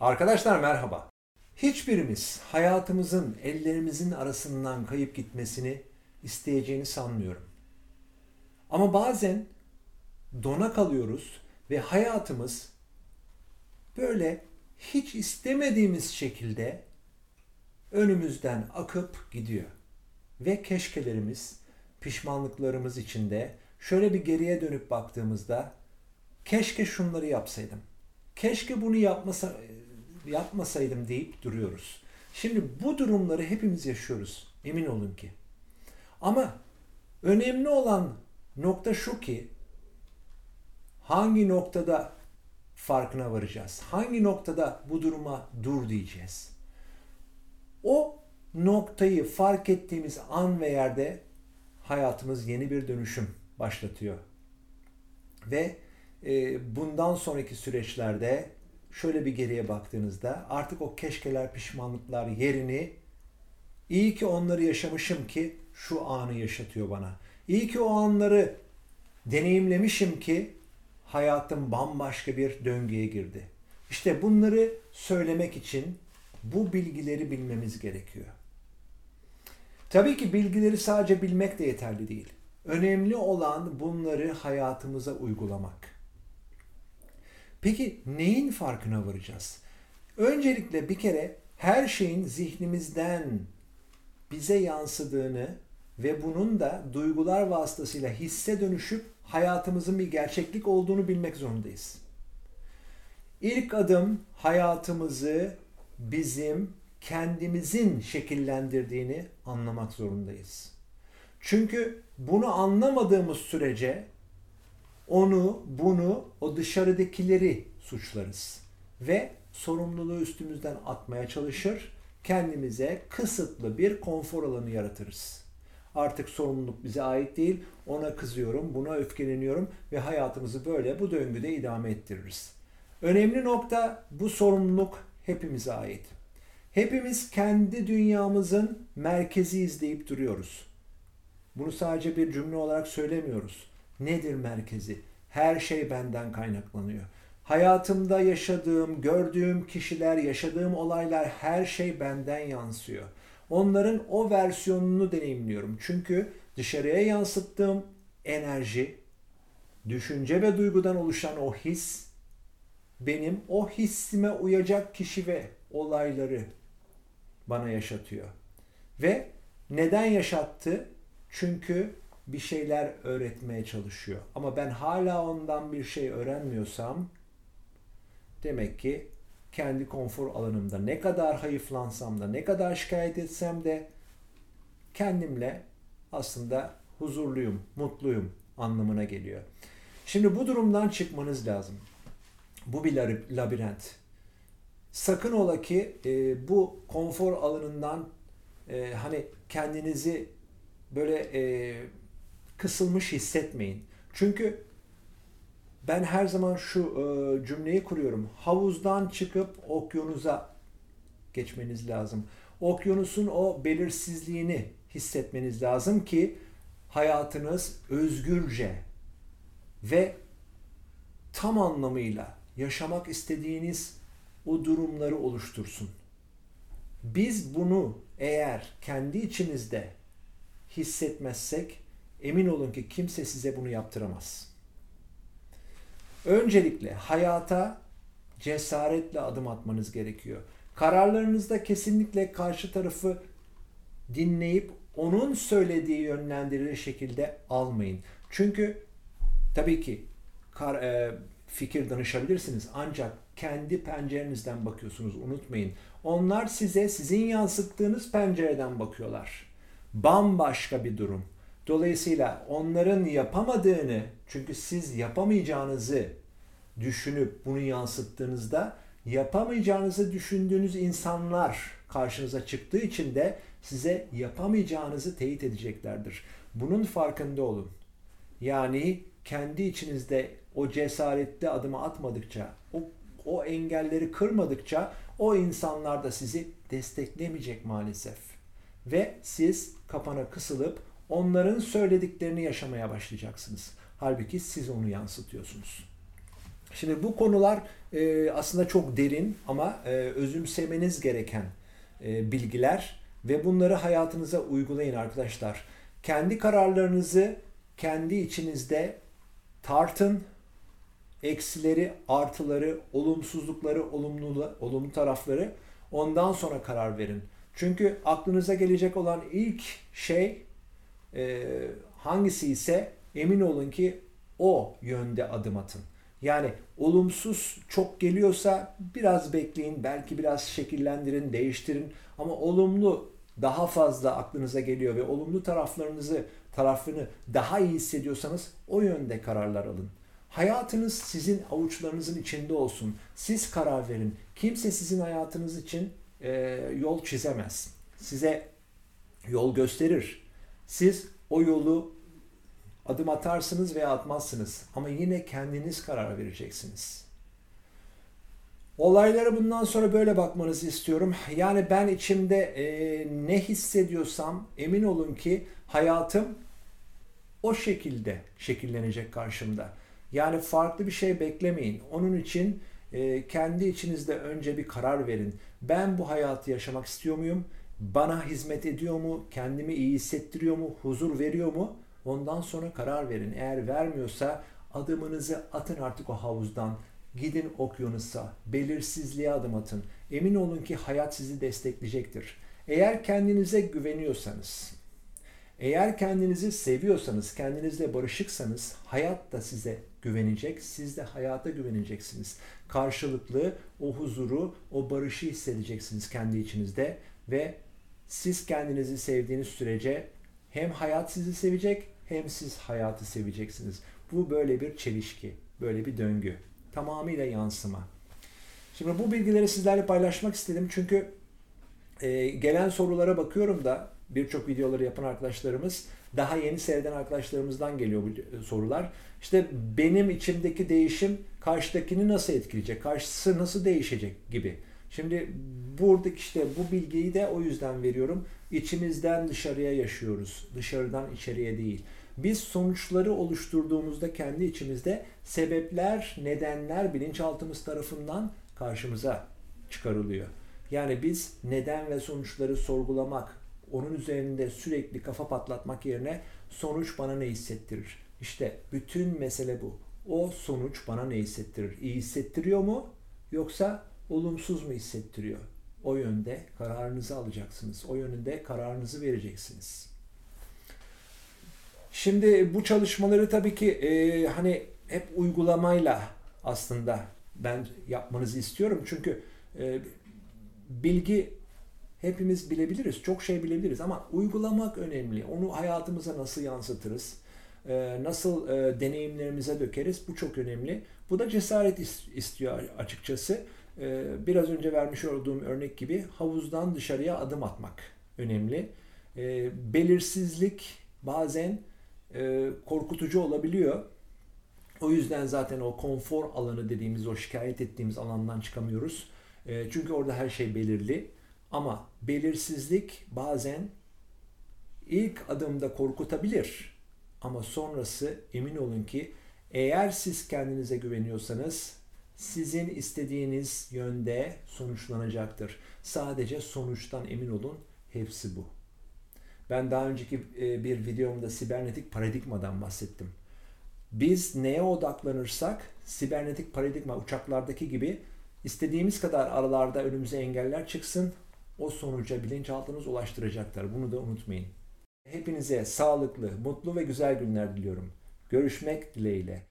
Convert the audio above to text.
Arkadaşlar merhaba. Hiçbirimiz hayatımızın ellerimizin arasından kayıp gitmesini isteyeceğini sanmıyorum. Ama bazen dona kalıyoruz ve hayatımız böyle hiç istemediğimiz şekilde önümüzden akıp gidiyor. Ve keşkelerimiz, pişmanlıklarımız içinde şöyle bir geriye dönüp baktığımızda keşke şunları yapsaydım. Keşke bunu yapmasa, yapmasaydım deyip duruyoruz. Şimdi bu durumları hepimiz yaşıyoruz. Emin olun ki. Ama önemli olan nokta şu ki hangi noktada farkına varacağız? Hangi noktada bu duruma dur diyeceğiz? O noktayı fark ettiğimiz an ve yerde hayatımız yeni bir dönüşüm başlatıyor. Ve e, bundan sonraki süreçlerde şöyle bir geriye baktığınızda artık o keşkeler, pişmanlıklar yerini iyi ki onları yaşamışım ki şu anı yaşatıyor bana. İyi ki o anları deneyimlemişim ki hayatım bambaşka bir döngüye girdi. İşte bunları söylemek için bu bilgileri bilmemiz gerekiyor. Tabii ki bilgileri sadece bilmek de yeterli değil. Önemli olan bunları hayatımıza uygulamak. Peki neyin farkına varacağız? Öncelikle bir kere her şeyin zihnimizden bize yansıdığını ve bunun da duygular vasıtasıyla hisse dönüşüp hayatımızın bir gerçeklik olduğunu bilmek zorundayız. İlk adım hayatımızı bizim kendimizin şekillendirdiğini anlamak zorundayız. Çünkü bunu anlamadığımız sürece onu, bunu, o dışarıdakileri suçlarız ve sorumluluğu üstümüzden atmaya çalışır, kendimize kısıtlı bir konfor alanı yaratırız. Artık sorumluluk bize ait değil, ona kızıyorum, buna öfkeleniyorum ve hayatımızı böyle bu döngüde idame ettiririz. Önemli nokta bu sorumluluk hepimize ait. Hepimiz kendi dünyamızın merkeziyiz deyip duruyoruz. Bunu sadece bir cümle olarak söylemiyoruz. Nedir merkezi? Her şey benden kaynaklanıyor. Hayatımda yaşadığım, gördüğüm kişiler, yaşadığım olaylar her şey benden yansıyor. Onların o versiyonunu deneyimliyorum. Çünkü dışarıya yansıttığım enerji, düşünce ve duygudan oluşan o his benim o hissime uyacak kişi ve olayları bana yaşatıyor. Ve neden yaşattı? Çünkü bir şeyler öğretmeye çalışıyor. Ama ben hala ondan bir şey öğrenmiyorsam demek ki kendi konfor alanımda ne kadar hayıflansam da ne kadar şikayet etsem de kendimle aslında huzurluyum, mutluyum anlamına geliyor. Şimdi bu durumdan çıkmanız lazım. Bu bir labirent. Sakın ola ki e, bu konfor alanından e, hani kendinizi böyle e, kısılmış hissetmeyin. Çünkü ben her zaman şu e, cümleyi kuruyorum. Havuzdan çıkıp okyanusa geçmeniz lazım. Okyanusun o belirsizliğini hissetmeniz lazım ki hayatınız özgürce ve tam anlamıyla yaşamak istediğiniz o durumları oluştursun. Biz bunu eğer kendi içimizde hissetmezsek emin olun ki kimse size bunu yaptıramaz. Öncelikle hayata cesaretle adım atmanız gerekiyor. Kararlarınızda kesinlikle karşı tarafı dinleyip onun söylediği yönlendirilir şekilde almayın. Çünkü tabii ki kar, e, fikir danışabilirsiniz ancak kendi pencerenizden bakıyorsunuz unutmayın. Onlar size sizin yansıttığınız pencereden bakıyorlar. Bambaşka bir durum. Dolayısıyla onların yapamadığını çünkü siz yapamayacağınızı düşünüp bunu yansıttığınızda yapamayacağınızı düşündüğünüz insanlar karşınıza çıktığı için de size yapamayacağınızı teyit edeceklerdir. Bunun farkında olun. Yani kendi içinizde o cesaretli adımı atmadıkça, o, o engelleri kırmadıkça o insanlar da sizi desteklemeyecek maalesef. Ve siz kapana kısılıp onların söylediklerini yaşamaya başlayacaksınız. Halbuki siz onu yansıtıyorsunuz. Şimdi bu konular e, aslında çok derin ama e, özümsemeniz gereken e, bilgiler ve bunları hayatınıza uygulayın arkadaşlar. Kendi kararlarınızı kendi içinizde tartın. Eksileri, artıları, olumsuzlukları, olumlu, olumlu tarafları ondan sonra karar verin. Çünkü aklınıza gelecek olan ilk şey e, hangisi ise emin olun ki o yönde adım atın. Yani olumsuz çok geliyorsa biraz bekleyin, belki biraz şekillendirin, değiştirin ama olumlu daha fazla aklınıza geliyor ve olumlu taraflarınızı tarafını daha iyi hissediyorsanız o yönde kararlar alın. Hayatınız sizin avuçlarınızın içinde olsun. Siz karar verin. Kimse sizin hayatınız için e, yol çizemez. Size yol gösterir. Siz o yolu adım atarsınız veya atmazsınız. Ama yine kendiniz karar vereceksiniz. Olaylara bundan sonra böyle bakmanızı istiyorum. Yani ben içimde e, ne hissediyorsam emin olun ki hayatım o şekilde şekillenecek karşımda. Yani farklı bir şey beklemeyin. Onun için e, kendi içinizde önce bir karar verin. Ben bu hayatı yaşamak istiyor muyum? Bana hizmet ediyor mu? Kendimi iyi hissettiriyor mu? Huzur veriyor mu? Ondan sonra karar verin. Eğer vermiyorsa adımınızı atın artık o havuzdan. Gidin okyanusa, belirsizliğe adım atın. Emin olun ki hayat sizi destekleyecektir. Eğer kendinize güveniyorsanız, eğer kendinizi seviyorsanız, kendinizle barışıksanız hayat da size güvenecek, siz de hayata güveneceksiniz. Karşılıklı o huzuru, o barışı hissedeceksiniz kendi içinizde ve siz kendinizi sevdiğiniz sürece hem hayat sizi sevecek hem siz hayatı seveceksiniz. Bu böyle bir çelişki, böyle bir döngü. Tamamıyla yansıma. Şimdi bu bilgileri sizlerle paylaşmak istedim çünkü e, gelen sorulara bakıyorum da birçok videoları yapan arkadaşlarımız daha yeni seyreden arkadaşlarımızdan geliyor bu sorular. İşte benim içimdeki değişim karşıdakini nasıl etkileyecek, karşısı nasıl değişecek gibi. Şimdi buradaki işte bu bilgiyi de o yüzden veriyorum. İçimizden dışarıya yaşıyoruz. Dışarıdan içeriye değil. Biz sonuçları oluşturduğumuzda kendi içimizde sebepler, nedenler bilinçaltımız tarafından karşımıza çıkarılıyor. Yani biz neden ve sonuçları sorgulamak, onun üzerinde sürekli kafa patlatmak yerine sonuç bana ne hissettirir? İşte bütün mesele bu. O sonuç bana ne hissettirir? İyi hissettiriyor mu? Yoksa olumsuz mu hissettiriyor? O yönde kararınızı alacaksınız. O yönünde kararınızı vereceksiniz. Şimdi bu çalışmaları tabii ki e, hani hep uygulamayla aslında ben yapmanızı istiyorum. Çünkü e, bilgi hepimiz bilebiliriz. Çok şey bilebiliriz ama uygulamak önemli. Onu hayatımıza nasıl yansıtırız? E, nasıl e, deneyimlerimize dökeriz? Bu çok önemli. Bu da cesaret istiyor açıkçası. E, biraz önce vermiş olduğum örnek gibi havuzdan dışarıya adım atmak önemli. E, belirsizlik bazen e, korkutucu olabiliyor. O yüzden zaten o konfor alanı dediğimiz, o şikayet ettiğimiz alandan çıkamıyoruz. E, çünkü orada her şey belirli. Ama belirsizlik bazen ilk adımda korkutabilir. Ama sonrası emin olun ki eğer siz kendinize güveniyorsanız sizin istediğiniz yönde sonuçlanacaktır. Sadece sonuçtan emin olun. Hepsi bu. Ben daha önceki e, bir videomda sibernetik paradigmadan bahsettim. Biz neye odaklanırsak sibernetik paradigma uçaklardaki gibi istediğimiz kadar aralarda önümüze engeller çıksın o sonuca bilinçaltınız ulaştıracaktır. Bunu da unutmayın. Hepinize sağlıklı, mutlu ve güzel günler diliyorum. Görüşmek dileğiyle.